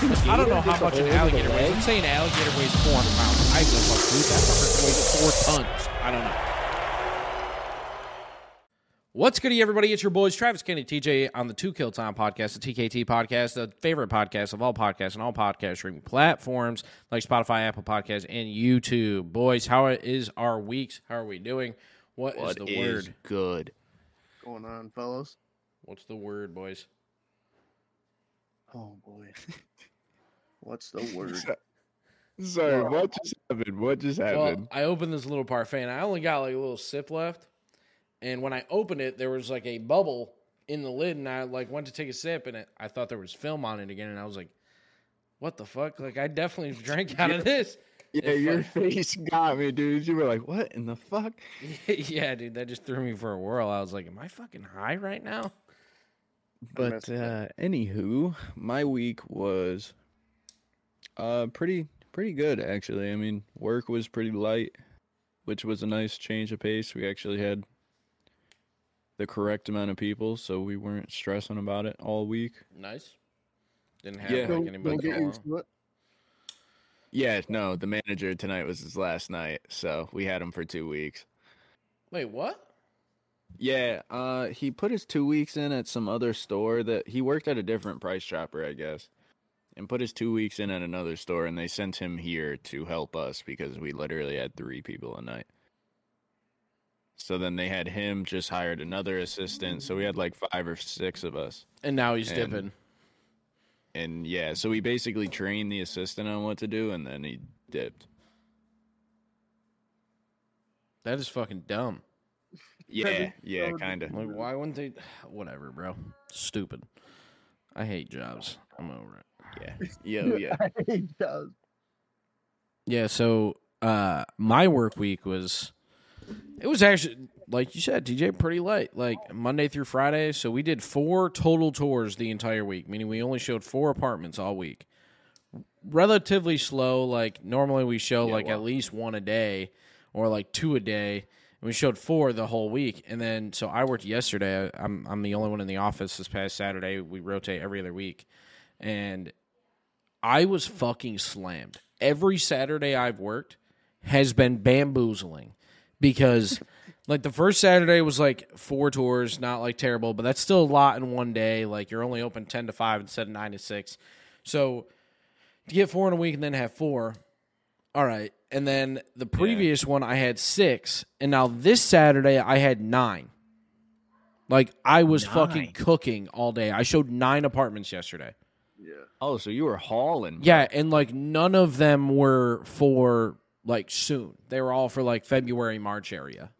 I don't know how much an alligator weighs. leg. Let's say an alligator weighs 400 pounds. I give a fuck, dude. That fucker weighs four tons. I don't know. What's good, everybody? It's your boys, Travis Kenny, TJ, on the To Kill Time podcast, the TKT podcast, the favorite podcast of all podcasts and all podcast streaming platforms like Spotify, Apple Podcasts, and YouTube. Boys, how is our weeks? How are we doing? what is the is word? good? going on, fellas? What's the word, boys? Oh boy. What's the word? Sorry, what just happened? What just Well, happened? I opened this little parfait and I only got like a little sip left. And when I opened it, there was like a bubble in the lid, and I like went to take a sip, and it, I thought there was film on it again, and I was like, "What the fuck?" Like I definitely drank out of this. yeah, if your I- face got me, dude. You were like, "What in the fuck?" yeah, dude, that just threw me for a whirl. I was like, "Am I fucking high right now?" But missed uh, anywho, my week was uh pretty pretty good actually. I mean, work was pretty light, which was a nice change of pace. We actually had the correct amount of people, so we weren't stressing about it all week. Nice. Didn't have Yeah. like Don't, anybody don't get call used out. to. Yeah, no, the manager tonight was his last night, so we had him for two weeks. Wait, what? Yeah, uh, he put his two weeks in at some other store that he worked at a different price chopper, I guess, and put his two weeks in at another store, and they sent him here to help us because we literally had three people a night. So then they had him just hired another assistant, so we had like five or six of us. And now he's And- dipping. And yeah, so we basically trained the assistant on what to do, and then he dipped. That is fucking dumb. Yeah, yeah, kind of. Like, why wouldn't they? Whatever, bro. Stupid. I hate jobs. I'm over it. Yeah, yeah, yeah. I hate jobs. Yeah, so uh my work week was it was actually like you said, DJ, pretty light. Like Monday through Friday. So we did four total tours the entire week, meaning we only showed four apartments all week. Relatively slow. Like normally we show Yeah, like wow. at least one a day or like two a day. And we showed four the whole week. And then so I worked yesterday. I'm I'm the only one in the office this past Saturday. We rotate every other week. And I was fucking slammed. Every Saturday I've worked has been bamboozling because like the first Saturday was like four tours, not like terrible, but that's still a lot in one day. Like you're only open 10 to 5 instead of 9 to 6. So to get four in a week and then have four, all right. And then the previous one I had six, and now this Saturday I had nine. Like I was fucking cooking all day. I showed nine apartments yesterday. Yeah. Oh, so you were hauling? bro. Yeah, and like none of them were for like soon. They were all for like February, March area.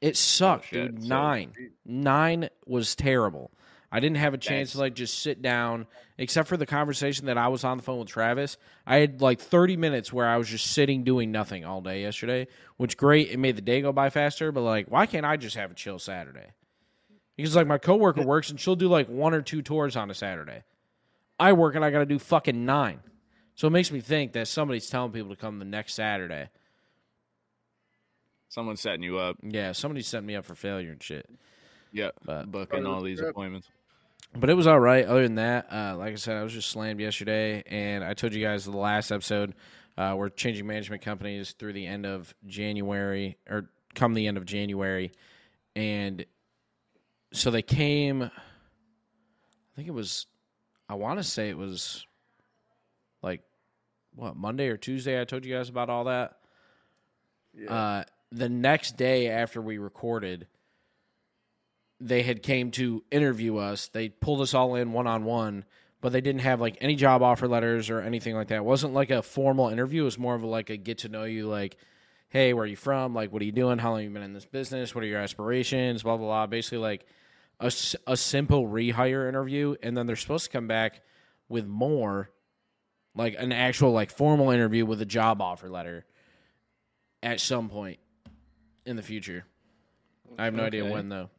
It sucked, shit. dude. So- Nine. Nine was terrible. I didn't have a chance to like just sit down, except for the conversation that I was on the phone with Travis. I had like 30 minutes where I was just sitting doing nothing all day yesterday, which great. It made the day go by faster, but like, why can't I just have a chill Saturday? Because like my coworker works and she'll do like one or two tours on a Saturday. I work and I got to do fucking nine. So it makes me think that somebody's telling people to come the next Saturday. Someone's setting you up. Yeah, somebody set me up for failure and shit. Yep. But- booking all these Yep. appointments. But it was all right. Other than that, uh, like I said, I was just slammed yesterday, and I told you guys the last episode uh, we're changing management companies through the end of January or come the end of January, and so they came. I think it was. I want to say it was like what Monday or Tuesday. I told you guys about all that. Yeah. Uh, the next day after we recorded, they had came to interview us. They pulled us all in one on one, but they didn't have like any job offer letters or anything like that. It wasn't like a formal interview. It was more of a, like a get to know you, like, hey, where are you from? Like, what are you doing? How long have you been in this business? What are your aspirations? Blah blah blah. Basically, like a, s- a simple rehire interview, and then they're supposed to come back with more, like an actual like formal interview with a job offer letter at some point in the future. I have no idea when though.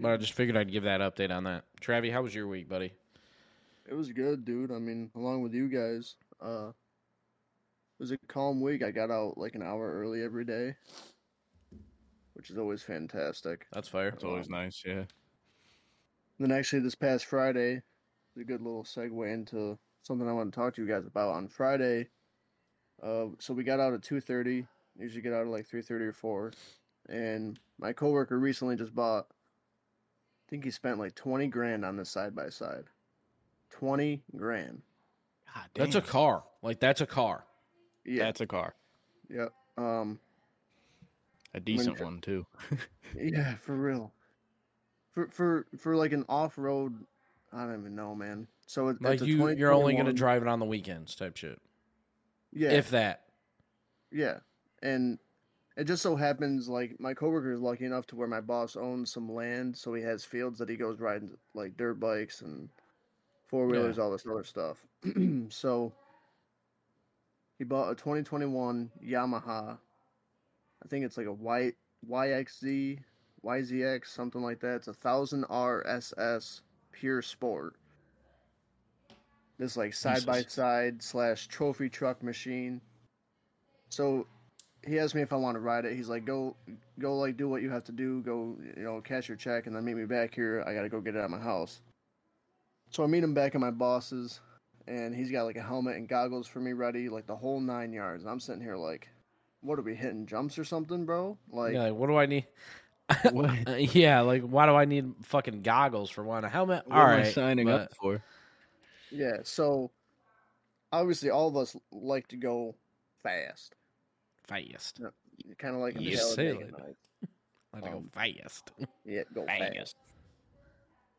But I just figured I'd give that update on that. Travi, how was your week, buddy? It was good, dude. I mean, along with you guys, uh, it was a calm week. I got out like an hour early every day, which is always fantastic. That's fire. It's always nice, yeah. Then actually, this past Friday, a good little segue into something I want to talk to you guys about. On Friday, uh, so we got out at two thirty. Usually get out at like three thirty or four, and my coworker recently just bought. I think he spent like twenty grand on this side by side. Twenty grand. God That's a car. Like that's a car. Yeah. That's a car. Yep. Um. A decent dr- one too. Yeah, for real. For for for like an off road, I don't even know, man. So it, Like you, you're only gonna drive it on the weekends, type shit. Yeah, If that. yeah, and it just so happens like my coworker is lucky enough to where my boss owns some land, so he has fields that he goes riding like dirt bikes and four wheelers, all this other stuff. so he bought a 2021 Yamaha. I think it's like a white YXZ, YZX, something like that. It's a thousand RSS pure sport. This like side by side slash trophy truck machine. So he asked me if I want to ride it. He's like, go, go, like do what you have to do. Go, you know, cash your check, and then meet me back here. I gotta go get it at my house. So I meet him back at my boss's, and he's got like a helmet and goggles for me ready, like the whole nine yards. And I'm sitting here like, what are we hitting jumps or something, bro? Like, yeah, like, what do I need? What? Uh, yeah, like why do I need fucking goggles for one? A helmet? What All am I signing but- up for? yeah. So obviously, all of us like to go fast, Fast. kind of like you Yes, Talladega said. Nights. I go Um, fast. Yeah, go Fast. fast.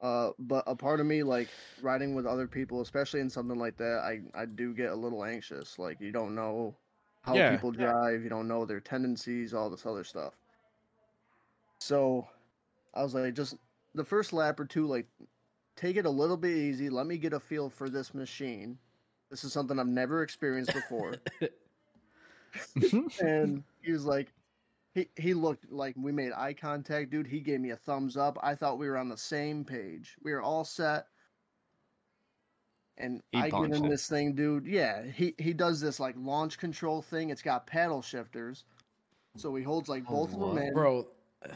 Uh, but a part of me, like riding with other people, especially in something like that, I I do get a little anxious. Like you don't know how Yeah. people drive, you don't know their tendencies, all this other stuff. So, I was like, just the first lap or two, like, take it a little bit easy. Let me get a feel for this machine. This is something I've never experienced before. and he was like he he looked like we made eye contact dude he gave me a thumbs up i thought we were on the same page we were all set and He i get punched in it. this thing dude yeah he he does this like launch control thing it's got paddle shifters so he holds like both of oh, them in Bro,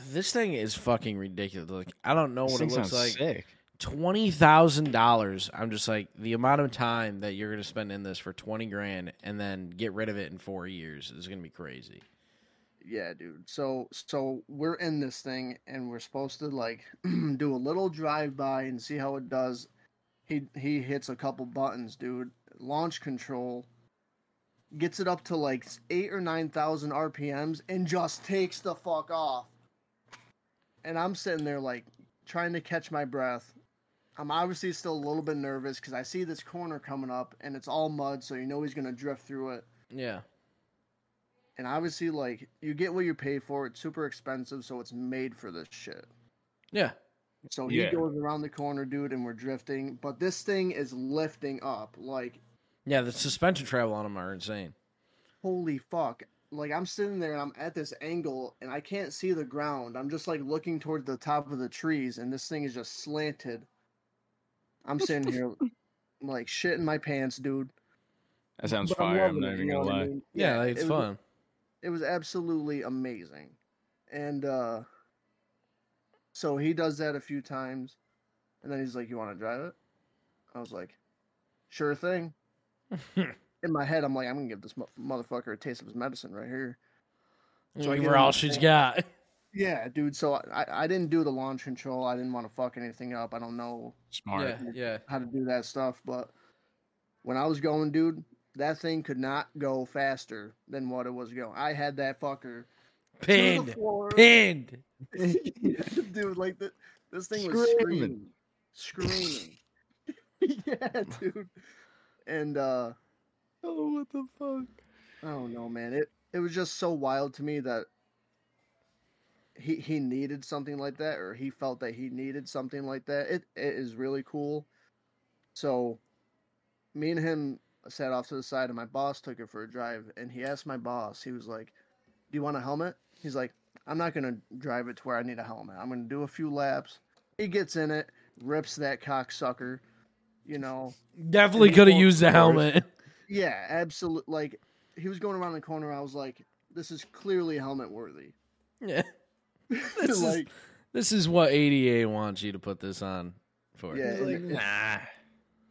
this thing is fucking ridiculous. Like I don't know This what it looks like. sick. Twenty thousand dollars. I'm just like the amount of time that you're gonna spend in this for twenty grand and then get rid of it in four years is gonna be crazy. Yeah, dude. So so we're in this thing and we're supposed to like do a little drive by and see how it does. He he hits a couple buttons, dude. Launch control gets it up to like 8 or 9000 RPMs and just takes the fuck off. And I'm sitting there like trying to catch my breath. I'm obviously still a little bit nervous cuz I see this corner coming up and it's all mud, so you know he's going to drift through it Yeah. and obviously like you get what you pay for it's super expensive so it's made for this shit Yeah. so he Yeah. goes around the corner dude and we're drifting but this thing is lifting up like Yeah, the suspension travel on them are insane. holy fuck like i'm sitting there and i'm at this angle and i can't see the ground i'm just like looking toward the top of the trees and this thing is just slanted i'm sitting here like shit in my pants dude That sounds But I'm. I'm not it, even gonna what I lie. mean? Yeah, like, it's it was- fun. it was absolutely amazing. And uh so he does that a few times and then he's like, You wanna drive it? I was like, Sure thing. In my head, I'm like, I'm gonna give this mo- motherfucker a taste of his medicine right here. So I Give her all the she's thing. got. Yeah, dude. So I, I didn't do the launch control. I didn't want to fuck anything up. I don't know Smart. Yeah, yeah. how to do that stuff. But when I was going, dude, that thing could not go faster than what it was going. I had that fucker to the Pinned. floor. Pinned. dude, like the, this thing was Screaming. screaming, screaming. yeah, dude. And uh, Oh, what the fuck? I don't know, man. It it was just so wild to me that he he needed something like that, or he felt that he needed something like that. It it is really cool. So, me and him sat off to the side, and my boss took it for a drive, and he asked my boss. He was like, "Do you want a helmet?" He's like, I'm not gonna drive it to where I need a helmet. I'm gonna do a few laps. He gets in it, rips that cocksucker. You know, Definitely could have used the helmet. Yeah, absolute. Like he was going around the corner. I was like, this is clearly helmet worthy. yeah. This is- like, This is what ADA wants you to put this on for. yeah, and, Like, and- nah.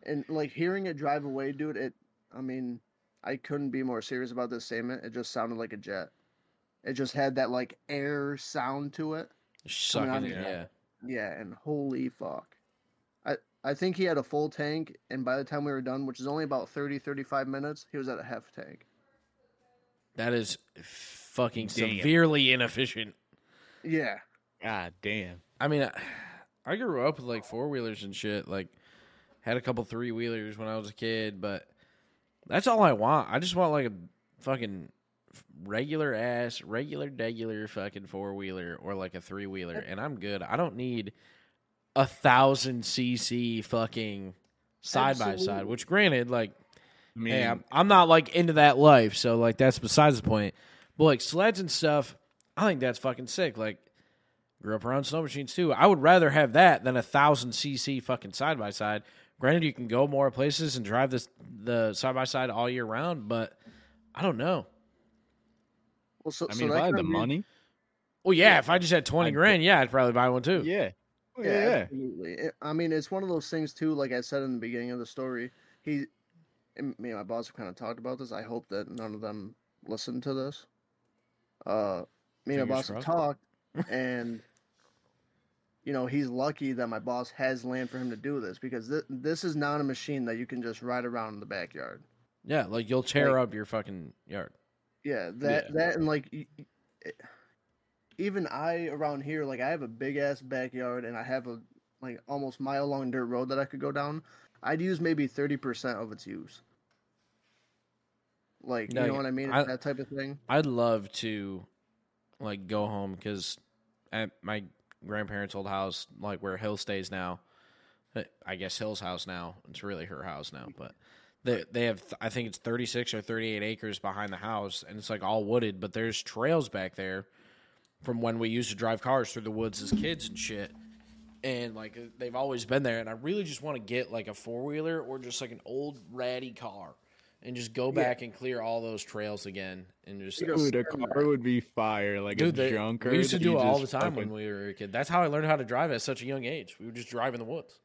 and like hearing it drive away, dude. It. I mean, I couldn't be more serious about this statement. It just sounded like a jet. It just had that like air sound to it. Sucking I it, yeah. Yeah, and holy fuck. I I think he had a full tank and by the time we were done, which is only about 30 35 minutes, he was at a half tank. That is fucking Damn. severely inefficient. Yeah. God damn. I mean, I, I grew up with like four wheelers and shit. Like, had a couple three wheelers when I was a kid, but that's all I want. I just want like a fucking regular ass, regular, regular fucking four wheeler or like a three wheeler, and I'm good. I don't need a thousand cc fucking side by side. Which, granted, like I mean, hey, I'm, I'm not like into that life, so like that's besides the point. But like sleds and stuff, I think that's fucking sick. Like grew up around snow machines too. I would rather have that than a thousand cc fucking side by side. Granted, you can go more places and drive this the side by side all year round, but I don't know. Well, so, I so mean, if I had the money, Well, yeah, if I just had twenty I'd- grand, yeah, I'd probably buy one too. yeah, Yeah, yeah, yeah. absolutely. I mean, it's one of those things too. Like I said in the beginning of the story, he, and me and my boss have kind of talked about this. I hope that none of them listen to this. Uh, me and my boss have talked, and you know he's lucky that my boss has land for him to do this because th- this is not a machine that you can just ride around in the backyard. Yeah, like you'll tear Like- up your fucking yard. Yeah, that Yeah. that and like it- even I around here, like I have a big ass backyard and I have a like almost mile long dirt road that I could go down. I'd use maybe thirty percent of its use. Like No, you know what I mean? I- that type of thing. I'd love to like go home because at my grandparents' old house, like where Hill stays now, uh, I guess Hill's house now. It's really her house now, but they they have I think it's thirty six or thirty eight acres behind the house, and it's like all wooded. But there's trails back there from when we used to drive cars through the woods as kids and shit. And like they've always been there, and I really just want to get like a four wheeler or just like an old ratty car, and just go back and clear all those trails again, and just Dude, a stand car would be fire, like Dude, a junker. we used to do it all the time fucking- when we were a kid. That's how I learned how to drive at such a young age. We would just drive in the woods.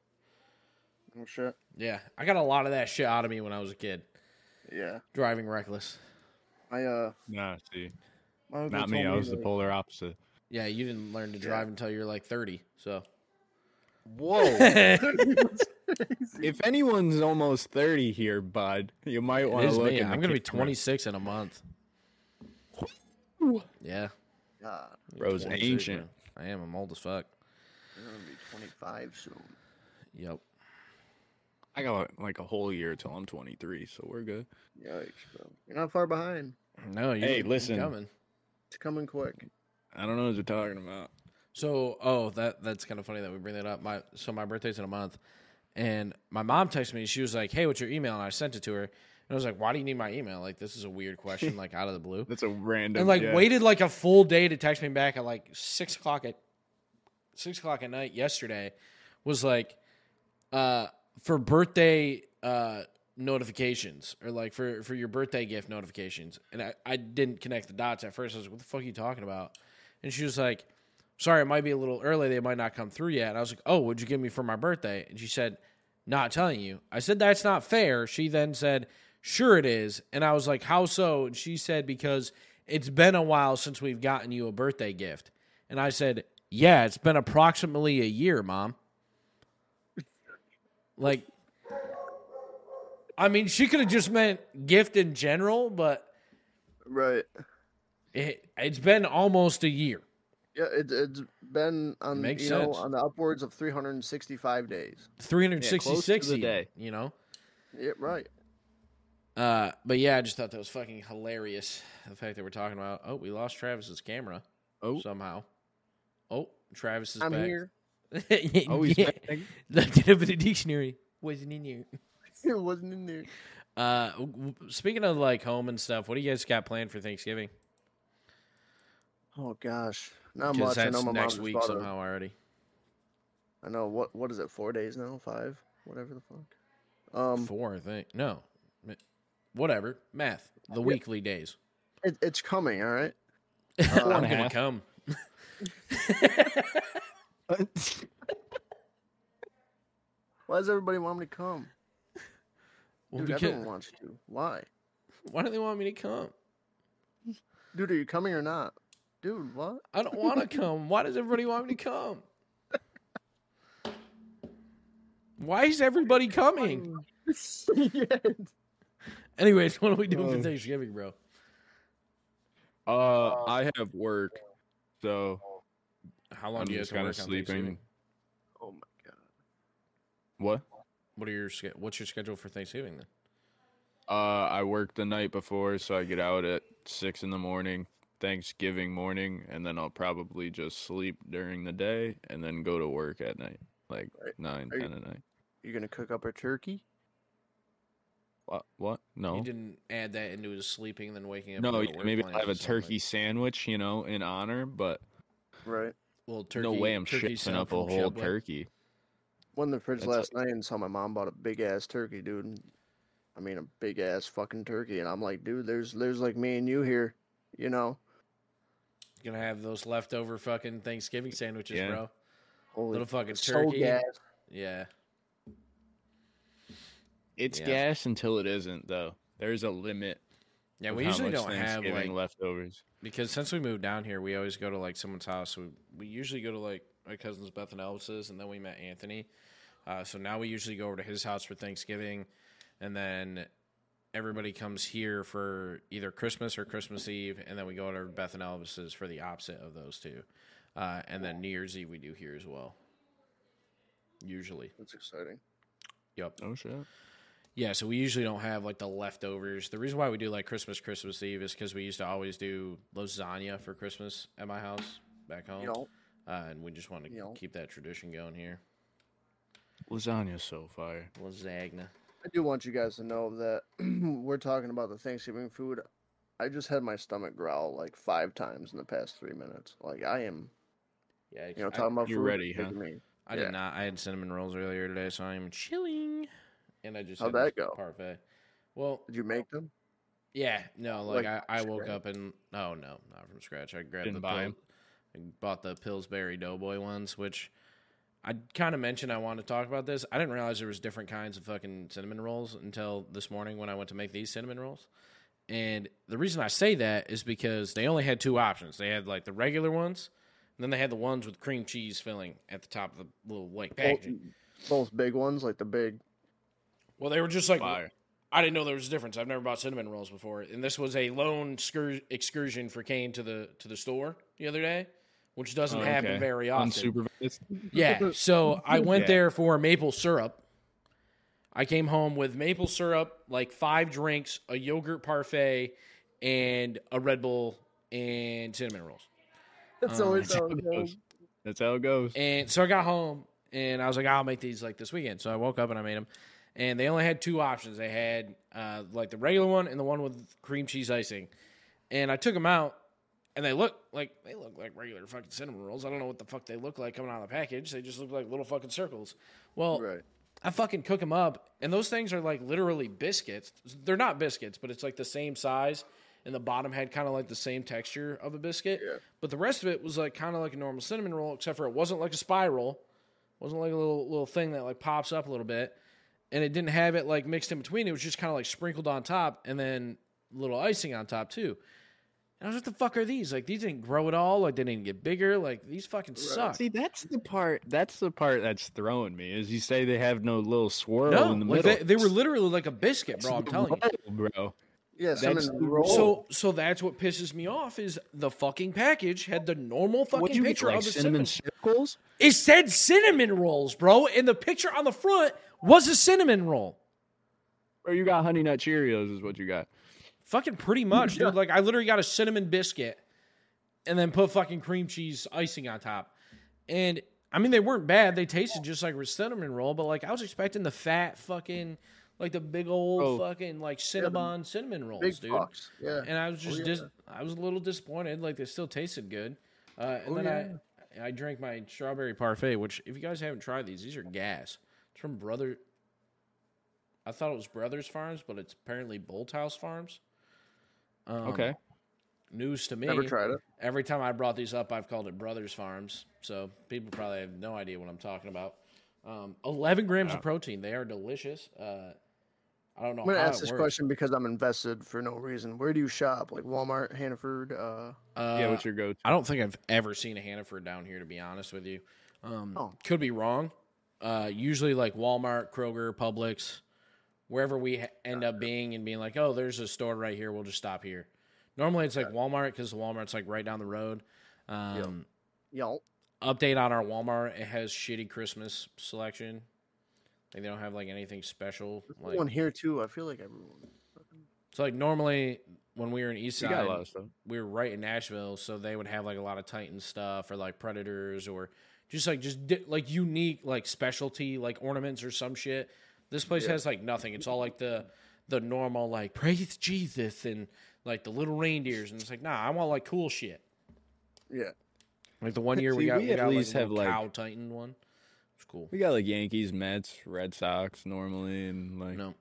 Oh shit. Yeah, I got a lot of that shit out of me when I was a kid, Yeah. driving reckless. I uh Nah, see, my uncle not me. told I was the polar opposite. Yeah, you didn't learn to Yeah. drive until you were like thirty. So Whoa! if anyone's almost thirty here, bud, you might want to is look. me. in I'm gonna be 26 in a month. Yeah, God, Bro's 26, ancient. man. I am. I'm old as fuck. you're gonna be twenty five soon. Yep. I got like a whole year till I'm 23, so we're good. Yikes, bro. You're not far behind. No, you Hey, you're listen. Coming. It's coming quick. I don't know what you're talking about. So, oh, that that's kind of funny that we bring that up. My so my birthday's in a month, and my mom texted me. She was like, "Hey, what's your email?" And I sent it to her, and I was like, "Why do you need my email? Like, this is a weird question, like out of the blue." That's a random. and like yeah. waited like a full day to text me back at like six o'clock at six o'clock at night yesterday. Was like, uh, for birthday uh notifications or like for for your birthday gift notifications, and I I didn't connect the dots at first. I was like, "What the fuck are you talking about?" And she was like, sorry, it might be a little early. They might not come through yet. And I was like, oh, what'd you give me for my birthday? And she said, not telling you. I said, that's not fair. She then said, sure it is. And I was like, how so? And she said, because it's been a while since we've gotten you a birthday gift. And I said, yeah, it's been approximately a year, mom. Like, I mean, she could have just meant gift in general, but Right. it, it's been almost a year. Yeah, it, it's been on Makes you know on the upwards of 365 days. 366 to the day. you know? Yeah, right. Uh, but yeah, I just thought that was fucking hilarious. The fact that we're talking about, oh, we lost Travis's camera Oh. somehow. Oh, Travis is I'm back. here. Oh, he's yeah. back. Looked it up in the dictionary. Wasn't in here. It wasn't in there. Uh, w- w- speaking of like home and stuff, what do you guys got planned for Thanksgiving? Oh gosh, not Because much. I know my mom next just week bought a- somehow already. I know what what is it? Four days now? Five? Whatever the fuck. Um, Four, I think. No, whatever. Math. The weekly days. it, it's coming. All right. I'm gonna come. Why does everybody want me to come? Well, Dude, because, everyone wants to. Why? why do they want me to come? Dude, are you coming or not? Dude, what? I don't want to come. Why does everybody want me to come? Why is everybody coming? Anyways, what are we doing for Uh, Thanksgiving, bro? Uh, I have work, so How long I'm do you have just to kind work of sleeping. Oh my god. What? What are your what's your schedule for Thanksgiving then? Uh, I work the night before, so I get out at six in the morning, Thanksgiving morning, and then I'll probably just sleep during the day and then go to work at night, like Right. nine, Are you- at night. You gonna cook up a turkey? What? What? No. You didn't add that into his sleeping and then waking up. No, and go yeah, to work maybe I'll have a something like- turkey sandwich, you know, in honor, but Right. Well, turkey, no way I'm turkey shitting up a whole Chubway. turkey. Went in the fridge That's last night and saw my mom bought a big ass turkey, dude. and- I mean, a big ass fucking turkey, and I'm like, dude, there's there's like me and you here, you know. Gonna have those leftover fucking Thanksgiving sandwiches, Yeah. bro. Holy Little fucking turkey. gas. Yeah. It's Yeah. gas until it isn't, though. There's a limit. Yeah, we usually don't have like leftovers. because since we moved down here, we always go to like someone's house. We we usually go to like my cousin's Beth and Elvis's, and then we met Anthony. Uh, so now we usually go over to his house for Thanksgiving, and then everybody comes here for either Christmas or Christmas Eve, and then we go to Beth and Elvis's for the opposite of those two. Uh, and then New Year's Eve we do here as well. Usually, That's exciting. yep. Oh shit. Yeah, so we usually don't have like the leftovers. The reason why we do like Christmas, Christmas Eve is because we used to always do lasagna for Christmas at my house back home, You know, uh, and we just want to You know. keep that tradition going here. Lasagna's so fire. Lasagna. I do want you guys to know that we're talking about the Thanksgiving food. I just had my stomach growl like five times in the past three minutes. Like I am, Yeah, you know, I, talking about you're food, ready, huh? Me. I yeah. did not. I had cinnamon rolls earlier today, so I'm chilling. And I just How'd had that go? Parfait. Well, Did you make them? yeah, no, like, Like, I, I woke up and oh no, not from scratch. I grabbed Didn't the buy Pil- 'em? I bought the Pillsbury Doughboy ones, which I kind of mentioned I wanted to talk about this. I didn't realize there was different kinds of fucking cinnamon rolls until this morning when I went to make these cinnamon rolls. And the reason I say that is because they only had two options. They had like the regular ones, and then they had the ones with cream cheese filling at the top of the little white packaging. Both big ones, like the big. Well, they were just like Fire. I didn't know there was a difference. I've never bought cinnamon rolls before, and this was a lone excursion for Kane to the to the store the other day, which doesn't Oh, happen okay. very often. Unsupervised. Yeah, so I went Yeah. there for maple syrup. I came home with maple syrup, like five drinks, a yogurt parfait, and a Red Bull and cinnamon rolls. That's Um, always That's how how it it goes. goes. That's how it goes. And so I got home and I was like, I'll make these like this weekend. So I woke up and I made them. And they only had two options. They had uh, like the regular one and the one with cream cheese icing. And I took them out and they look like they look like regular fucking cinnamon rolls. I don't know what the fuck they look like coming out of the package. They just look like little fucking circles. Well, Right. I fucking cook them up, and those things are like literally biscuits. They're not biscuits, but it's like the same size, and the bottom had kind of like the same texture of a biscuit. Yeah. But the rest of it was like kind of like a normal cinnamon roll, except for it wasn't like a spiral, wasn't like a little little thing that like pops up a little bit, and it didn't have it like mixed in between. It was just kind of like sprinkled on top, and then a little icing on top too. And I was like, "What the fuck are these? Like these didn't grow at all. Like they didn't get bigger. Like these fucking suck." See, that's the part. That's the part that's throwing me. Is you say they have no little swirl no, in the like middle. they, they were literally like a biscuit, bro. I'm It's telling you. bro. Yeah, That's cinnamon roll. So so that's what pisses me off is the fucking package had the normal fucking you get, picture like of the cinnamon cinnamon. circles? It said cinnamon rolls, bro, and the picture on the front was a cinnamon roll. Or you got honey nut Cheerios? Is what you got? Fucking pretty much, dude. Like I literally got a cinnamon biscuit and then put fucking cream cheese icing on top. And I mean they weren't bad. They tasted just like a cinnamon roll, but like I was expecting the fat fucking like the big old Oh. fucking like cinnamon cinnamon rolls, dude. fucks. Yeah. And I was just yeah. dis- I was a little disappointed. Like they still tasted good. Uh, and Oh, then I I drank my strawberry parfait, which if you guys haven't tried these, these are gas. It's from Brother. I thought it was Brothers Farms, but it's apparently Bolthouse Farms. Um, Okay. News to me. Never tried it. Every time I brought these up, I've called it Brothers Farms. So people probably have no idea what I'm talking about. Um, 11 grams of protein. They are delicious. Uh, I don't know I'm gonna ask this works. question because I'm invested for no reason. Where do you shop? Like Walmart, Hannaford? Uh, Uh, yeah, what's your go-to? I don't think I've ever seen a Hannaford down here, to be honest with you. Um, Oh. Could be wrong. Uh, usually, like Walmart, Kroger, Publix, wherever we end up being and being like, oh, there's a store right here. We'll just stop here. Normally, it's like Walmart because Walmart's like right down the road. Um, y'all. Update on our Walmart: it has shitty Christmas selection. Like they don't have like anything special. Like One here too. I feel like everyone. so, like normally when we were in East Side, got a lot of stuff. we were right in Nashville, so they would have like a lot of Titan stuff or like Predators or just like just di- like unique like specialty like ornaments or some shit. This place has like nothing. It's all like the the normal like praise Jesus and like the little reindeers, and it's like nah, I want like cool shit. Yeah. Like the one year we got we we, at got least like, a have, like- cow Titan one. It's cool. We got like Yankees, Mets, Red Sox normally, and like No,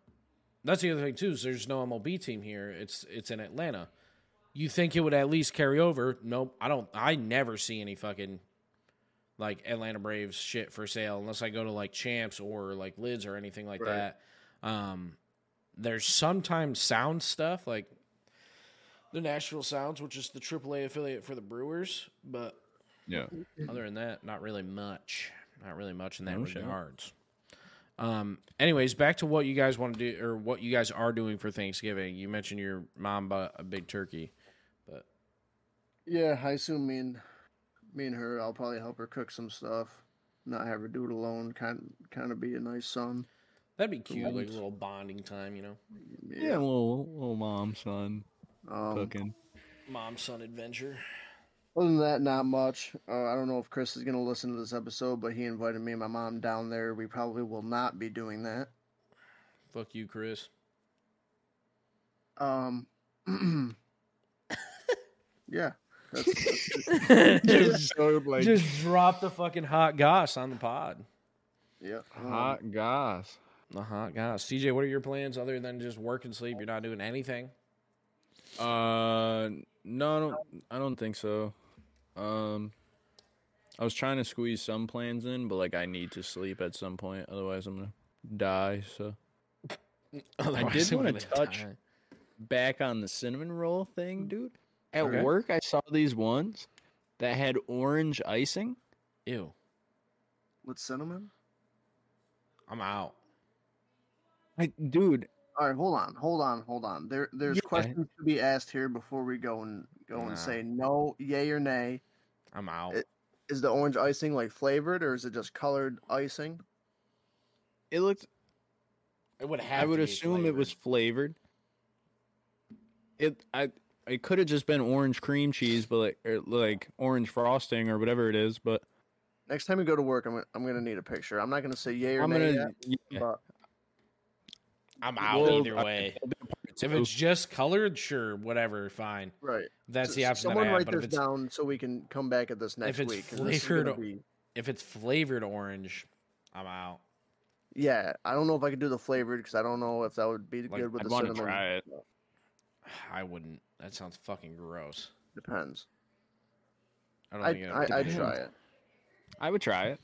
that's the other thing too. Is there's no MLB team here. It's it's in Atlanta. You think it would at least carry over? Nope. I don't. I never see any fucking like Atlanta Braves shit for sale unless I go to like Champs or like Lids or anything like Right. that. Um, there's sometimes sound stuff like the Nashville Sounds, which is the AAA affiliate for the Brewers, but yeah. other than that, not really much. Not really much in that No shit. regards. Um. Anyways, back to what you guys want to do, or what you guys are doing for Thanksgiving. You mentioned your mom bought a big turkey. But yeah, I assume me and me and her, I'll probably help her cook some stuff. Not have her do it alone. Kind kind of be a nice son. That'd be cute, like a little bonding time, you know. Yeah, little little mom son Um, cooking. Mom son adventure. Other than that, not much. Uh, I don't know if Chris is going to listen to this episode, but he invited me and my mom down there. We probably will not be doing that. Fuck you, Chris. Um, yeah. That's, that's just, so like just drop the fucking hot goss on the pod. yeah. um, hot goss. The hot goss. CJ, what are your plans other than just work and sleep? You're not doing anything. Uh, no, I don't. I don't think so. Um, I was trying to squeeze some plans in, but like I need to sleep at some point, otherwise I'm gonna die. So Otherwise, I did wanna gonna touch- die. back on the cinnamon roll thing, dude. At Okay. work, I saw these ones that had orange icing. Ew. With cinnamon? I'm out. I, dude, All right, hold on, hold on, hold on. There, there's Yeah. questions to be asked here before we go and go Nah. and say no, yay or nay. I'm out. It- Is the orange icing like flavored or is it just colored icing? it looked. It would have. I would to be assume it was flavored. flavored. It I it could have just been orange cream cheese, but like or like orange frosting or whatever it is. But Next time you go to work, I'm gonna, I'm gonna need a picture. I'm not gonna say yay or I'm nay gonna. yet, yeah, but I'm out Well, either way. it'll be a part If it's just colored, sure, whatever, fine. right. That's S- the option that Someone I write But this down so we can come back at this next it's week. 'cause this flavored gonna be- if it's flavored orange, I'm out. yeah, I don't know if I could do the flavored because I don't know if that would be Like, good with I'd the cinnamon. try it. I wouldn't. That sounds fucking gross. Depends. I don't I think it I I'd try it. I would try it.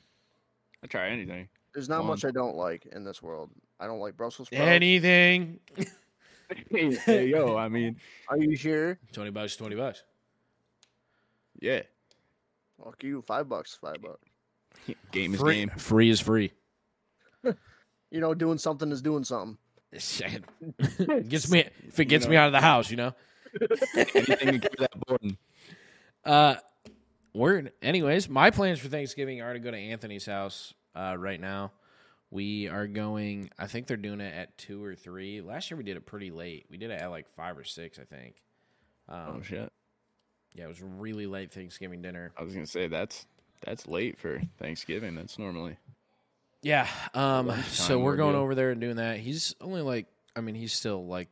I'd try anything. There's not Go much I don't like in this world. I don't like Brussels sprouts. anything. hey, hey, yo, I mean, Are you sure? Twenty bucks, twenty bucks. yeah, Fuck you. Five bucks. Five bucks. game is Free, game. free is free. You know, doing something is doing something. Shit. gets me if it gets me out of the house, you know. Anything to get that board. Uh, we're anyways. My plans for Thanksgiving are to go to Anthony's house. Uh, right now, we are going. I think they're doing it at two or three. Last year we did it pretty late. We did it at like five or six, I think. Um, Oh shit! yeah, it was really late Thanksgiving dinner. I was gonna say that's that's late for Thanksgiving. That's normally Yeah. Um. So we're we're going good. over there and doing that. He's only like, I mean, he's still like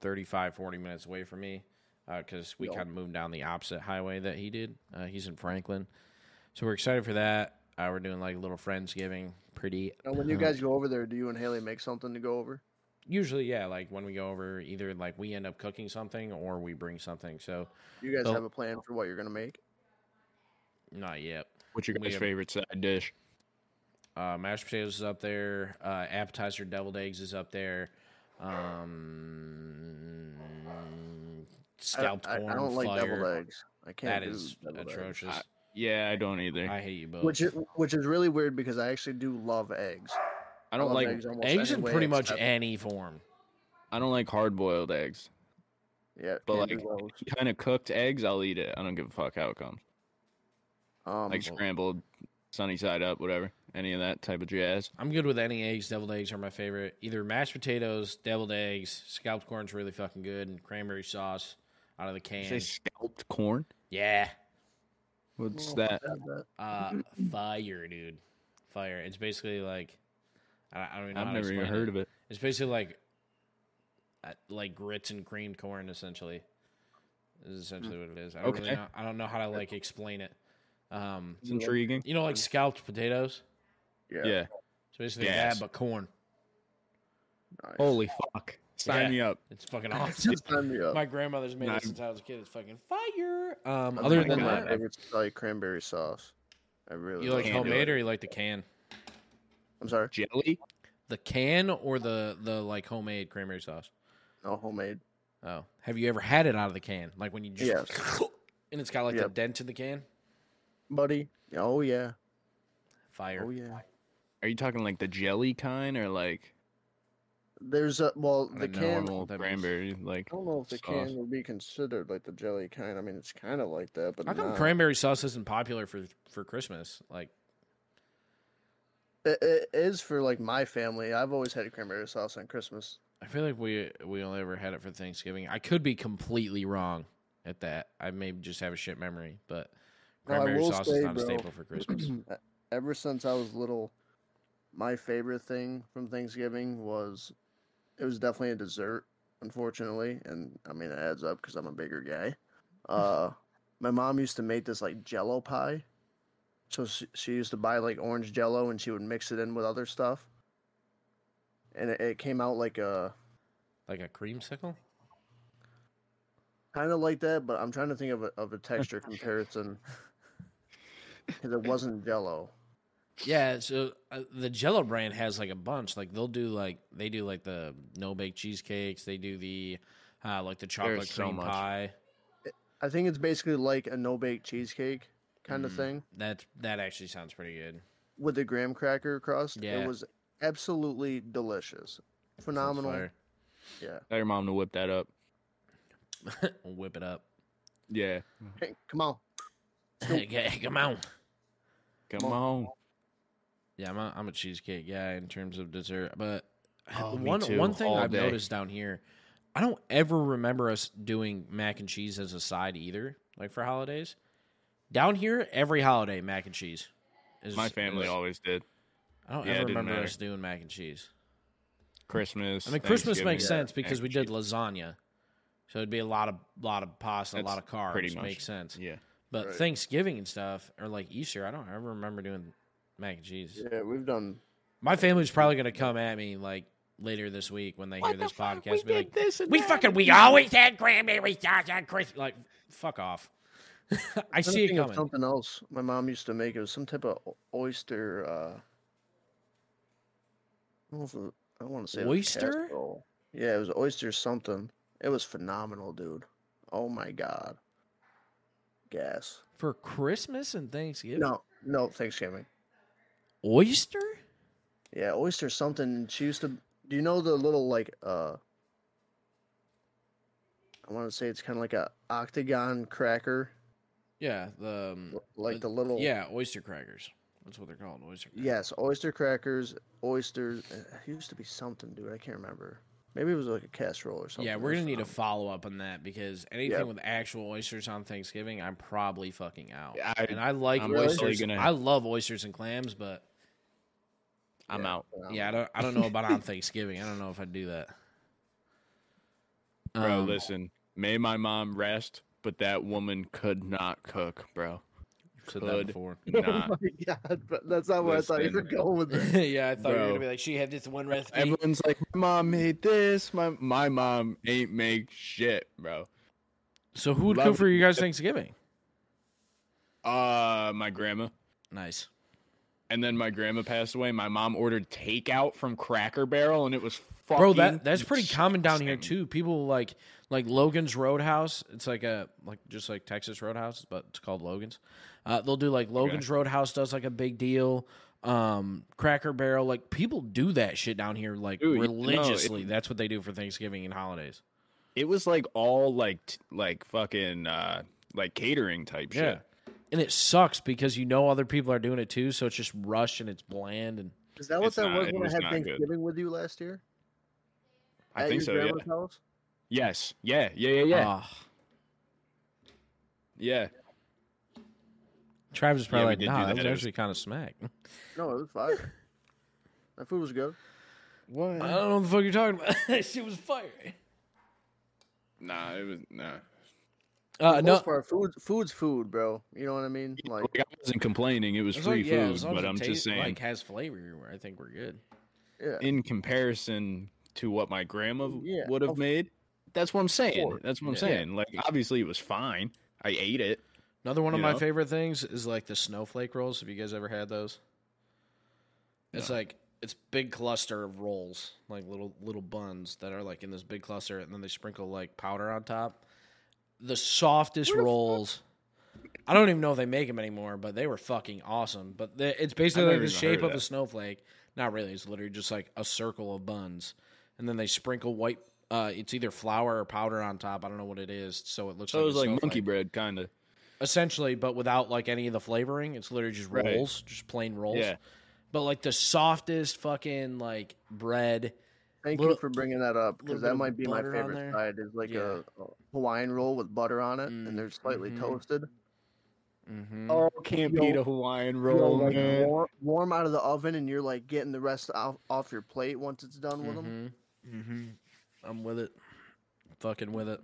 35, 40 minutes away from me because we Yep. kind of moved down the opposite highway that he did. Uh, he's in Franklin, so we're excited for that. Uh, we're doing like a little friendsgiving. Pretty. Now, when you uh, guys go over there, do you and Haley make something to go over? usually, yeah, like when we go over, either like we end up cooking something or we bring something. So You guys So- have a plan for what you're gonna make? not yet. What's your guys' favorite side dish? Uh, mashed potatoes is up there. Uh, appetizer deviled eggs is up there. Um, I, scalped I, corn. I don't like fire. deviled eggs. I can't That do is deviled eggs. atrocious. Yeah, I don't either. I hate you both. Which is, which is really weird because I actually do love eggs. I don't love like eggs, eggs in pretty much except- any form. I don't like hard boiled eggs. Yeah, But like do kind of cooked eggs, I'll eat it. I don't give a fuck how it comes. Um, Like scrambled, sunny side up, whatever. Any of that type of jazz. I'm good with any eggs. Deviled eggs are my favorite. Either mashed potatoes, deviled eggs, scalped corn's really fucking good, and cranberry sauce out of the You can. say scalped corn? Yeah. What's well, that? have that. Uh, fire, dude. Fire. It's basically like I, I don't even know I've how to never even heard it. of it. It's basically like uh, like grits and creamed corn, essentially. Is essentially what it is. I don't really Okay. know, I don't know how to like explain it. Um, It's intriguing. you know, like scalped potatoes. Yeah. Yeah. It's basically Yes. that, but corn. nice. Holy fuck. Sign Yeah. me up. It's fucking awesome. Sign me up. My grandmother's made Nah, it since I was a kid. It's fucking fire. Um, That's other than my that, favorite, like cranberry sauce. I really you like homemade or you like the can? I'm sorry. Jelly? The can or the the like homemade cranberry sauce? No homemade. Oh, have you ever had it out of the can? Like when you just Yes. and it's got like the Yep. dent in the can. buddy. Oh yeah. Fire. Oh yeah. Are you talking like the jelly kind or like There's a well I the don't can. normal cranberry? Like I don't know if the sauce. can would be considered like the jelly kind. I mean, it's kind of like that, but How come not. cranberry sauce isn't popular for for Christmas? Like, It, it is for like my family. I've always had cranberry sauce on Christmas. I feel like we we only ever had it for Thanksgiving. I could be completely wrong at that. I may just have a shit memory, but cranberry will sauce say, is not a staple for Christmas. Ever since I was little, my favorite thing from Thanksgiving was it was definitely a dessert, unfortunately, and I mean it adds up because I'm a bigger guy. Uh, my mom used to make this like Jello pie. So she, she used to buy like orange Jello and she would mix it in with other stuff, and it, it came out like a like a creamsicle. kind of like that. But I'm trying to think of a of a texture comparison because it wasn't Jello. Yeah, so uh, the Jello brand has like a bunch. Like they'll do like they do like the no bake cheesecakes. They do the uh, like the chocolate There's so cream much. pie. I think it's basically like a no bake cheesecake kind of Mm. thing That that actually sounds pretty good. with the graham cracker crust. Yeah. It was absolutely delicious. Phenomenal. fire. Yeah. tell your mom to whip that up. Whip it up. Yeah. Hey, come on. Okay, come on. Come Come on. Yeah, I'm a, I'm a cheesecake guy in terms of dessert, but Oh, me one too, one thing all I've day. noticed down here, I don't ever remember us doing mac and cheese as a side either, like for holidays. Down here, every holiday mac and cheese. Is, My family is- always did. I don't yeah, ever remember matter. us doing mac and cheese. Christmas. I mean, Christmas Thanksgiving, makes sense because we did and lasagna, so it'd be a lot of lot of pasta, a lot of That's carbs. pretty much- Makes sense. Yeah. But Right. Thanksgiving and stuff, or like Easter, I don't ever remember doing mac and cheese. Yeah, we've done. My family's probably gonna come at me like later this week when they hear this podcast. We and be did like, this and we that fucking and we we always had cranberry sauce on Christmas. Like, fuck off. I I'm see trying it to think of coming. Something else my mom used to make. It was some type of oyster. Uh, I don't know if it- I want to say Oyster? casserole. Yeah, it was oyster something. It was phenomenal, dude. Oh my god. Gas. For Christmas and Thanksgiving, No, no, Thanksgiving. Oyster. Yeah, oyster something. and She used to. Do you know the little like uh? I want to say it's kind of like a octagon cracker, Yeah, the um, like the- the little. yeah oyster crackers. That's what they're called. Oyster. Crackers. Yes, oyster crackers, oysters. uh, It used to be something, dude. I can't remember. Maybe it was like a casserole or something. Yeah, we're gonna need a follow up on that because anything Yep. with actual oysters on Thanksgiving, I'm probably fucking out. Yeah, I- and I like I'm Really? oysters. gonna- I love oysters and clams, but I'm Yeah. out, Yeah, I don't. I don't know about on Thanksgiving. I don't know if I'd do that. bro. Um, listen, may my mom rest, but that woman could not cook, bro. I've said that could before. Oh Not. my god, but that's not where I thought you were going with it. yeah, I thought you were gonna be like, she had this one recipe. Everyone's like, my mom made this. My my mom ain't make shit, bro. so who would Love cook for you guys Thanksgiving? Uh, my grandma. Nice. And then my grandma passed away. My mom ordered takeout from Cracker Barrel, and it was fucking. Bro, that that's pretty common down here too. People like like Logan's Roadhouse. It's like a like just like Texas Roadhouse, but it's called Logan's. Uh, they'll do like Logan's Roadhouse does like a big deal. Um, Cracker Barrel, like people do that shit down here like Dude, you know, it- religiously. That's what they do for Thanksgiving and holidays. It was like all like t- like fucking uh like catering type shit. And it sucks because you know other people are doing it too, so it's just rushed and it's bland and Is that what It's that not- was when was I had not good. Thanksgiving with you last year? I At think your so. Yeah. house? Yes. Yeah. Yeah. Yeah. Yeah. Ah, yeah. Travis is probably we like, did nah, that that. was was- actually kind of smack. No, it was fire. that food was good. What? I don't know what the fuck you're talking about. that shit was fire. Nah. It was nah. Uh, For no, part, food, food's food, bro. You know what I mean? Like, Like, I wasn't complaining. It was As long- free yeah, food, as but I'm tastes- just saying. like has flavor. I think we're good. yeah. in comparison to what my grandma Yeah, would have of- made. That's what I'm saying. course. That's what I'm Yeah. saying. Like obviously it was fine. I ate it. Another one of You my favorite things is like the snowflake rolls. Have you guys ever had those? It's No. like it's big cluster of rolls, like little little buns that are like in this big cluster, and then they sprinkle like powder on top. The softest Where the fuck- rolls. I don't even know if they make them anymore, but they were fucking awesome. But they, it's basically like the shape of of a snowflake. Not really. It's literally just like a circle of buns, and then they sprinkle white. Uh, it's either flour or powder on top. I don't know what it is, so it looks So like it was a like snowflake monkey bread kind of. essentially, but without like any of the flavoring. It's literally just Right. rolls, just plain rolls. Yeah. But like the softest fucking like bread. Thank little- you for bringing that up because that might be my favorite side. Is like Yeah. a, a Hawaiian roll with butter on it, Mm, and they're slightly mhm. toasted. Mm-hmm. Oh, can't Yo- beat a Hawaiian Yo, roll, like man. warm, warm out of the oven, and you're like getting the rest off, off your plate once it's done with them. Mm-hmm. Mm-hmm. I'm with it. Fucking with it.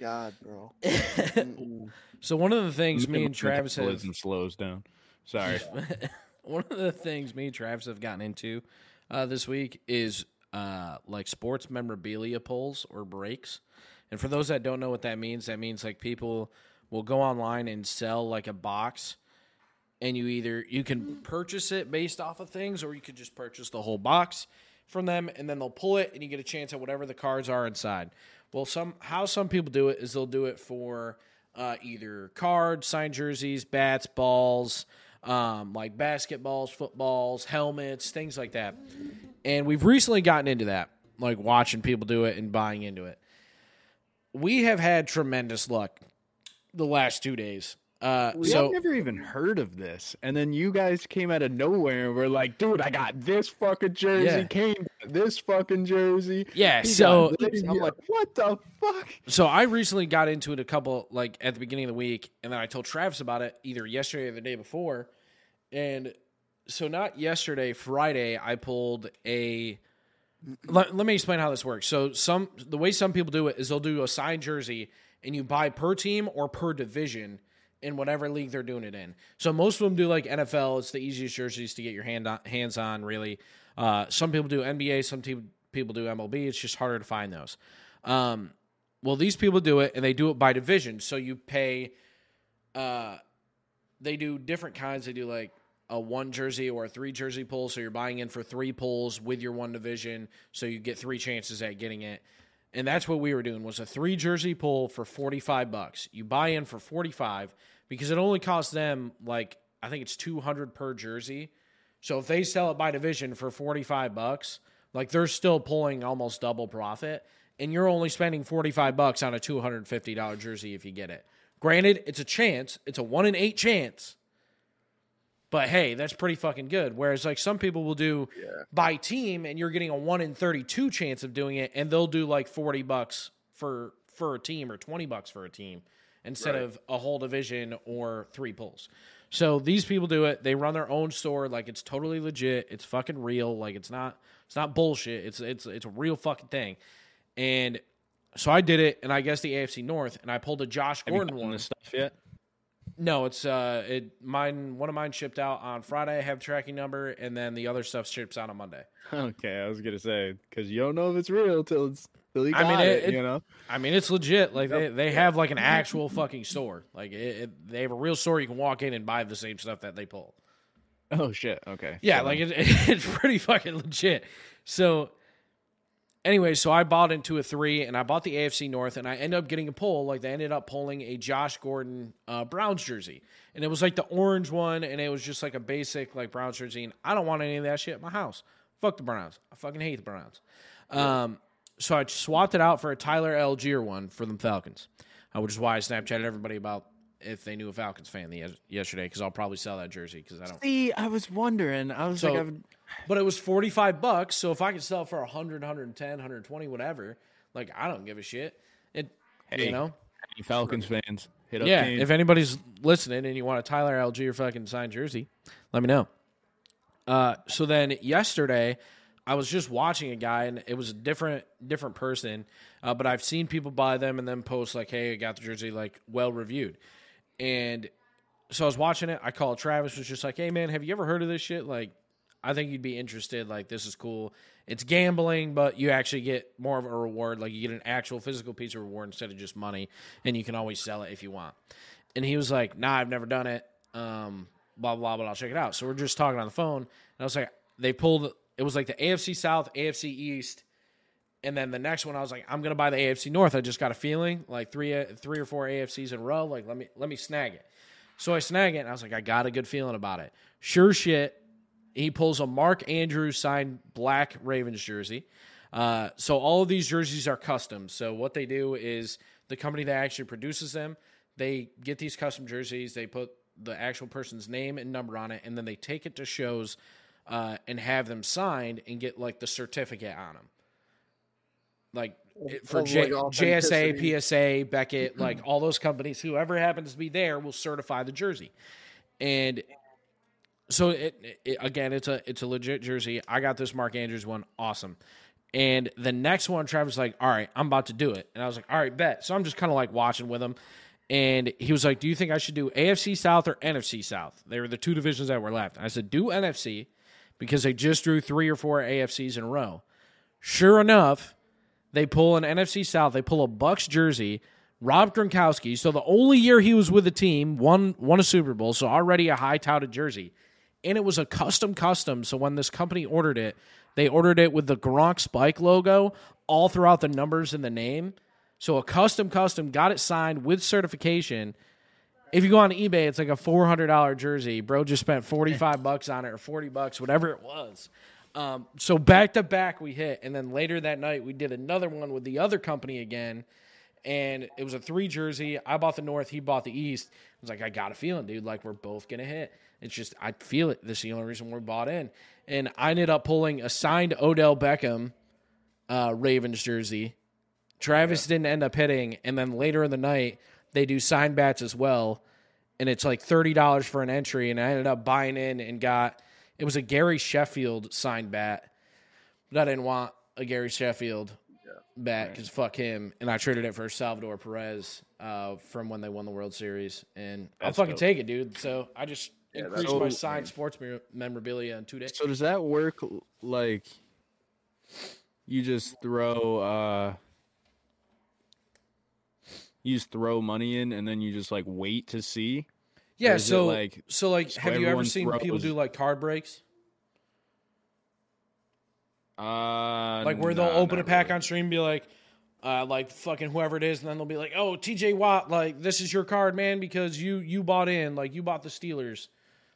God, bro. So one of the things me and Travis have metabolism slows down. Sorry. one of the things me and Travis have gotten into uh, this week is uh, like sports memorabilia polls or breaks. And for those that don't know what that means, that means like people will go online and sell like a box and you either you can purchase it based off of things or you could just purchase the whole box from them and then they'll pull it and you get a chance at whatever the cards are inside. Well, some how some people do it is they'll do it for uh, either cards, signed jerseys, bats, balls, um, like basketballs, footballs, helmets, things like that. And we've recently gotten into that, like watching people do it and buying into it. We have had tremendous luck the last two days. Uh, We so I've never even heard of this, and then you guys came out of nowhere and were like, "Dude, I got this fucking jersey. Yeah. Got this fucking jersey." Yeah, so- I'm like, "What the fuck?" So I recently got into it a couple like at the beginning of the week, and then I told Travis about it either yesterday or the day before. And so not yesterday, Friday, I pulled a. Let, let me explain how this works. So some the way some people do it is they'll do a signed jersey, and you buy per team or per division in whatever league they're doing it in. So most of them do like NFL. It's the easiest jerseys to get your hand on, hands on. Really, uh, some people do NBA. Some te- people do MLB. It's just harder to find those. Um, well, these people do it, and they do it by division. So you pay. Uh, they do different kinds. They do like a one jersey or a three jersey pull. So you're buying in for three pulls with your one division, so you get three chances at getting it. And that's what we were doing was a three jersey pull for 45 bucks. You buy in for 45 because it only costs them like I think it's 200 per jersey. So if they sell it by division for 45 bucks, like they're still pulling almost double profit and you're only spending 45 bucks on a $250 jersey if you get it. Granted, it's a chance, it's a 1 in 8 chance. But hey, that's pretty fucking good. Whereas like some people will do by team and you're getting a 1 in 32 chance of doing it and they'll do like 40 bucks for for a team or 20 bucks for a team instead Right. of a whole division or three pulls. So these people do it. They run their own store. Like it's totally legit. It's fucking real. Like it's not. It's not bullshit. It's it's it's a real fucking thing. And so I did it, and I guess the AFC North, and I pulled a Josh Gordon one. this stuff yet? No, it's uh, it mine. One of mine shipped out on Friday. I have tracking number, and then the other stuff ships out on Monday. Okay, I was gonna say because you don't know if it's real till it's till you I mean, it, it- You know. I mean, it's legit. Like they, they have like an actual fucking store. Like it, it, they have a real store. You can walk in and buy the same stuff that they pull. Oh shit. Okay. Yeah, So like it's pretty fucking legit. So, anyway, so I bought into a three, and I bought the AFC North, and I ended up getting a pull. Like they ended up pulling a Josh Gordon uh, Browns jersey, and it was like the orange one, and it was just like a basic like Browns jersey. And I don't want any of that shit at my house. Fuck the Browns. I fucking hate the Browns. Um, so I swapped it out for a Tyler Allgeier one for the Falcons, uh, which is why I Snapchatted everybody about if they knew a Falcons fan the, yesterday because I'll probably sell that jersey because I don't. See, I was wondering. I was So- like, I've, But it was 45 bucks, so if I could sell for 100, 110, 120, whatever, like I don't give a shit. It Hey, you know? any Falcons fans hit up. Yeah, Kane. if anybody's listening and you want a Tyler Allgeier fucking signed jersey, let me know. Uh so then yesterday I was just watching a guy and it was a different different person, uh, but I've seen people buy them and then post like, "Hey, I got the jersey like well reviewed," and so I was watching it. I called Travis, was just like, "Hey, man, have you ever heard of this shit? Like, I think you'd be interested. Like, this is cool. It's gambling, but you actually get more of a reward. Like, you get an actual physical piece of reward instead of just money, and you can always sell it if you want." And he was like, "Nah, I've never done it. Um, blah blah, but I'll check it out." So we're just talking on the phone, and I was like, "They pulled." It was like the AFC South, AFC East, and then the next one, I was like, I'm gonna buy the AFC North. I just got a feeling, like three, three or four AFCs in a row. Like, let me let me snag it. So I snag it, and I was like, I got a good feeling about it. Sure shit, he pulls a Mark Andrews signed black Ravens jersey. Uh, so all of these jerseys are custom. So what they do is the company that actually produces them, they get these custom jerseys, they put the actual person's name and number on it, and then they take it to shows uh, and have them signed and get like the certificate on them. Like it- for J- like, JSA. PSA, Beckett, like all those companies, whoever happens to be there will certify the jersey. And so it, it again, it's a it's a legit jersey. I got this Mark Andrews one, awesome. And the next one, Travis like, "All right, I'm about to do it," and I was like, "All right, bet." So I'm just kind of like watching with him, and he was like, "Do you think I should do AFC South or NFC South?" They were the two divisions that were left. And I said, "Do NFC," because they just drew three or four AFCs in a row. Sure enough, they pull an NFC South. They pull a Bucs jersey. Rob Gronkowski. So the only year he was with the team, won won a Super Bowl. So already a high touted jersey, and it was a custom custom. So when this company ordered it, they ordered it with the Gronk Spike logo all throughout the numbers and the name. So a custom custom got it signed with certification. If you go on eBay, it's like a four hundred dollar jersey. Bro just spent forty five bucks on it or forty bucks, whatever it was. Um, so back to back we hit, and then later that night we did another one with the other company again, and it was a three jersey. I bought the North, he bought the East. I was like, I got a feeling, dude, like we're both gonna hit. It's just I feel it. This is the only reason we're bought in, and I ended up pulling a signed Odell Beckham uh, Ravens jersey. Travis didn't end up hitting, and then later in the night they do signed bats as well, and it's like thirty dollars for an entry, and I ended up buying in and got it was a Gary Sheffield signed bat, but I didn't want a Gary Sheffield bat because fuck him, and I traded it for Salvador Perez uh, from when they won the World Series, and I'll fucking dope. take it, dude. So I just that's increased my dope, signed sports memorabilia in two days. So does that work like you just throw uh you just throw money in and then you just like wait to see? Yeah, so like- so like, so have you ever everyone seen people do like card breaks? Uh Like where they'll nah, open a not pack really. on stream, and be like, uh, like fucking whoever it is, and then they'll be like, "Oh, T.J. Watt, like this is your card, man, because you you bought in, like you bought the Steelers."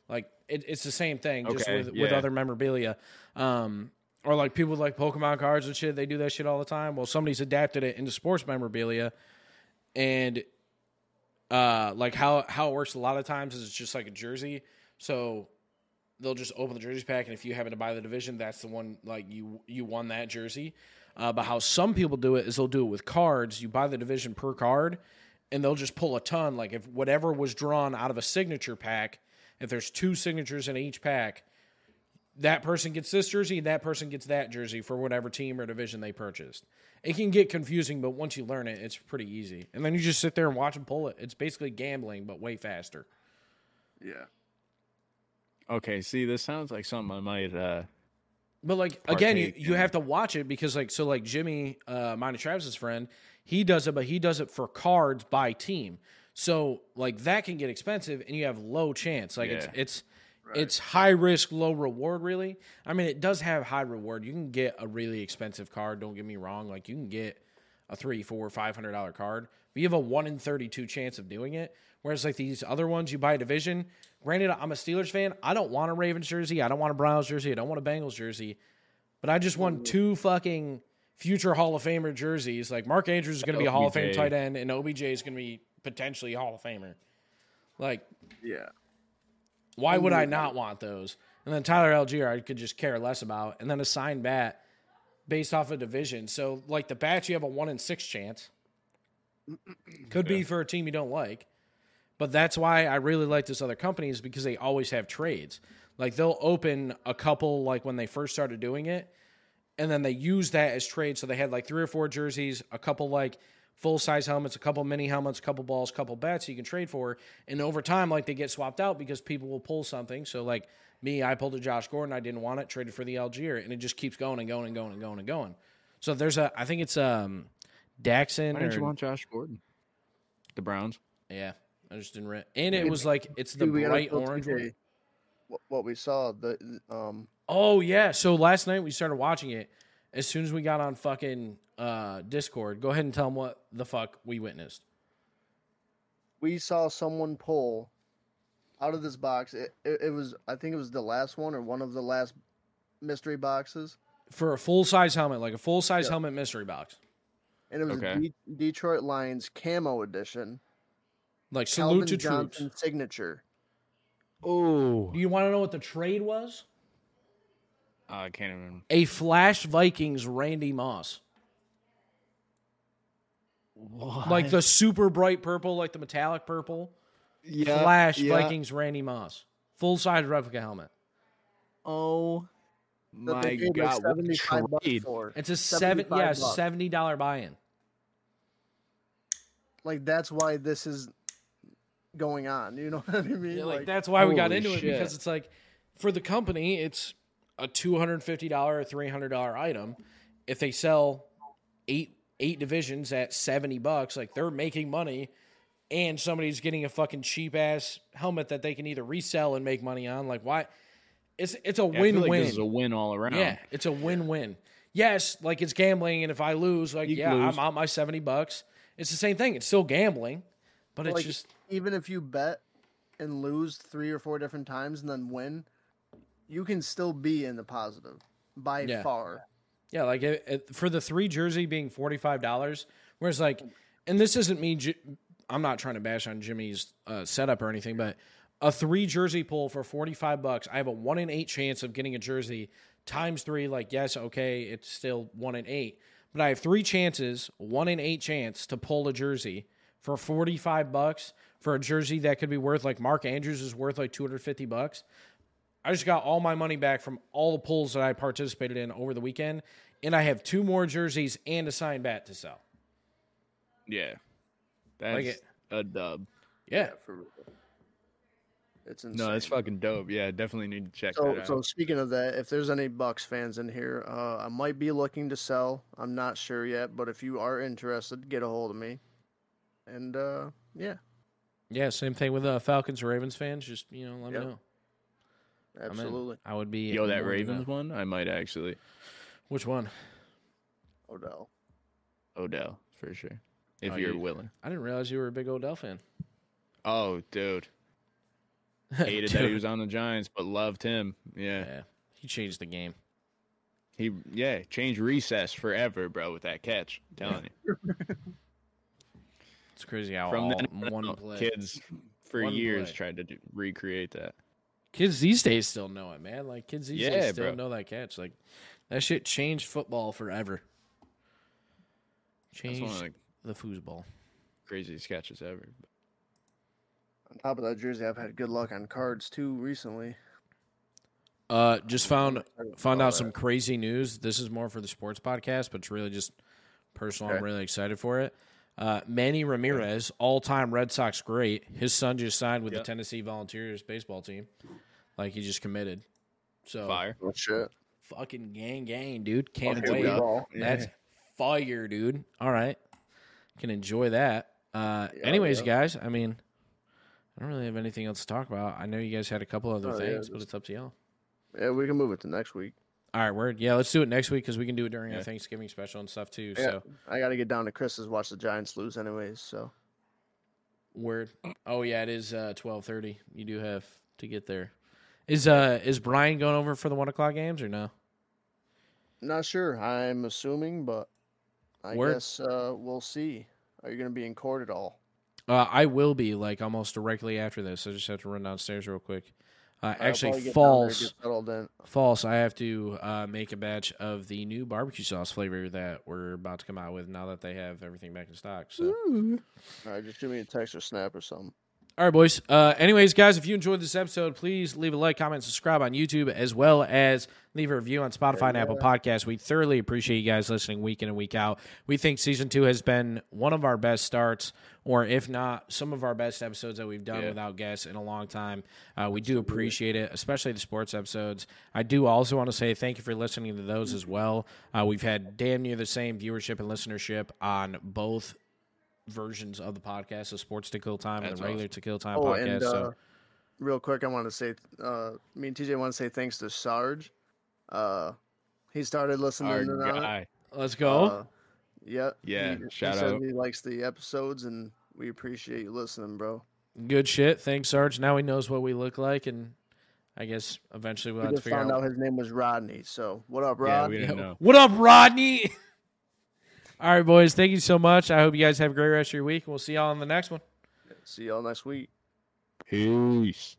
Like it, it's the same thing, just Okay, with with yeah. other memorabilia. Um, or like people with like Pokemon cards and shit, they do that shit all the time. Well, somebody's adapted it into sports memorabilia, and uh, like how how it works a lot of times is it's just like a jersey. So they'll just open the jerseys pack, and if you happen to buy the division, that's the one like you you won that jersey. Uh, but how some people do it is they'll do it with cards. You buy the division per card, and they'll just pull a ton. Like if whatever was drawn out of a signature pack If there's two signatures in each pack, that person gets this jersey, and that person gets that jersey for whatever team or division they purchased. It can get confusing, but once you learn it, it's pretty easy. And then you just sit there and watch them pull it. It's basically gambling, but way faster. Yeah. Okay, see, this sounds like something I might. uh But like again, you, you have to watch it because like so like Jimmy, uh, and Travis's friend, he does it, but he does it for cards by team. So like that can get expensive, and you have low chance. Like it's Yeah. it's it's high risk, low reward. Really, I mean, it does have high reward. You can get a really expensive card. Don't get me wrong. Like you can get a three, four, five hundred dollar card, but you have a one in thirty two chance of doing it. Whereas like these other ones, you buy a division. Granted, I'm a Steelers fan. I don't want a Ravens jersey. I don't want a Browns jersey. I don't want a Bengals jersey. But I just want two fucking future Hall of Famer jerseys. Like Mark Andrews is going to be a Hall of Fame tight end, and OBJ is going to be potentially a Hall of Famer. Like, Yeah. why would I not want those? And then Tyler Allgeier, I could just care less about, and then a signed bat based off a division. So, like the bats, you have a one in six chance. Could be for a team you don't like, but that's why I really like this other company is because they always have trades. Like they'll open a couple like when they first started doing it, and then they use that as trade. So they had like three or four jerseys, a couple like full size helmets, a couple mini helmets, a couple balls, a couple bats you can trade for. And over time, like they get swapped out because people will pull something. So like me, I pulled a Josh Gordon, I didn't want it, traded for the Allgeier, and it just keeps going and going and going and going and going. So there's a, I think it's um, Daxon. Why didn't or- you want Josh Gordon? The Browns. yeah, I just didn't. Re- and it was like it's the Dude, bright orange. TJ. What, what we saw the um Oh yeah. So last night we started watching it. As soon as we got on fucking uh, Discord, go ahead and tell them what the fuck we witnessed. we saw someone pull out of this box. It, it, it was I think it was the last one or one of the last mystery boxes, for a full size helmet, like a full size Yeah. helmet mystery box. And it was Okay. a Detroit Lions camo edition. Like salute to Johnson troops. signature. Oh, Do you want to know what the trade was? Uh, I can't even. A Flash Vikings Randy Moss. What? Like the super bright purple, like the metallic purple. yeah, Flash yeah. Vikings Randy Moss. Full size replica helmet. Oh That my god! like seventy five bucks trade. for. It's a seven yeah, bucks. seventy dollar buy in. Like that's why this is going on. You know what I mean? Yeah, like, Like, that's why we got holy into it because it's like for the company, it's a two hundred fifty dollar or three hundred dollar item. If they sell eight eight divisions at seventy bucks, like they're making money, and somebody's getting a fucking cheap ass helmet that they can either resell and make money on. Like why? It's it's a Yeah, I feel win like win. This is a win all around. Yeah, it's a win-win. Yes, like it's gambling, and if I lose, like You yeah, lose. I'm out my seventy bucks. It's the same thing. It's still gambling, but it's like just even if you bet and lose three or four different times and then win, you can still be in the positive by Yeah. far. yeah, like it, it, for the three jersey being forty five dollars. Whereas like, and this isn't me. Ji- I'm not trying to bash on Jimmy's uh, setup or anything, but a three jersey pull for forty five bucks, I have a one in eight chance of getting a jersey times three. Like yes, okay, it's still one in eight, but I have three chances, one in eight chance to pull a jersey for 45 bucks for a jersey that could be worth like Mark Andrews is worth like 250 bucks. I just got all my money back from all the pulls that I participated in over the weekend, and I have two more jerseys and a signed bat to sell. yeah. That's Like a dub. Yeah, for real. It's insane. No, that's fucking dope. Yeah, definitely need to check So, that out. so speaking of that, if there's any Bucs fans in here, uh, I might be looking to sell. I'm not sure yet, but if you are interested, get a hold of me. And uh, yeah, yeah. Same thing with uh, Falcons or Ravens fans. Just you know, let Yep. me know. Absolutely. I would be. Yo, that Ravens down. one, I might actually Which one? Odell. Odell for sure, if Oh, you're you- willing. I didn't realize you were a big Odell fan. Oh, dude, hated that he was on the Giants, but loved him. Yeah, Yeah, he changed the game. he yeah changed recess forever, bro, with that catch. I'm telling you, It's crazy how from all, then one play. kids for One years play. tried to do, recreate that. Kids these days still know it, man. Like kids these Yeah, days still bro. know that catch. Like that shit changed football forever. Changed the the foosball. craziest catches ever. On top of that jersey, I've had good luck on cards too recently. Uh, just found found out some crazy news. This is more for the sports podcast, but it's really just personal. I'm really excited for it. Uh, Manny Ramirez, all time Red Sox great. His son just signed with Yep. the Tennessee Volunteers baseball team. Like he just committed. So Fire. Oh shit! fucking gang gang, dude. Can't Fucking wait. yeah. That's fire, dude. All right. Can enjoy that. Uh Yeah, anyways, yeah. guys, I mean I don't really have anything else to talk about. I know you guys had a couple other Oh, yeah, things, but it's up to y'all. Yeah, we can move it to next week. All right, word. Yeah, let's do it next week because we can do it during our Thanksgiving special and stuff too. Yeah, So I got to get down to Chris's watch the Giants lose, anyways. So word. Oh yeah, it is uh twelve thirty. You do have to get there. Is uh is Brian going over for the one o'clock games or no? not sure. I'm assuming, but I Word. guess uh, we'll see. Are you going to be in court at all? Uh, I will be like almost directly after this. I just have to run downstairs real quick. Uh, actually, probably get down there, false. in. False. I have to uh, make a batch of the new barbecue sauce flavor that we're about to come out with now that they have everything back in stock. So, All right, just give me a text or snap or something. All right, boys. Uh, anyways, guys, if you enjoyed this episode, please leave a like, comment, subscribe on YouTube, as well as leave a review on Spotify and Apple Podcasts. We thoroughly appreciate you guys listening week in and week out. We think season two has been one of our best starts, or if not, some of our best episodes that we've done Yeah. without guests in a long time. Uh, we do appreciate it, especially the sports episodes. I do also want to say thank you for listening to those as well. Uh, we've had damn near the same viewership and listenership on both versions of the podcast, the Sports to Kill Time and That's the regular To Kill Time Oh, podcast. and uh, so real quick, I want to say, uh, me and TJ want to say thanks to Sarge. Uh, he started listening Our to now. guy. let's go. Uh, yeah, Yeah, he, shout he said out. He likes the episodes, and we appreciate you listening, bro. Good shit. Thanks, Sarge. Now he knows what we look like, and I guess eventually we'll We have to just figure found out. out his name was Rodney. So what up, Yeah, Rod? we didn't know. What up, Rodney? All right, boys. Thank you so much. I hope you guys have a great rest of your week. We'll see y'all in the next one. See y'all next week. Peace.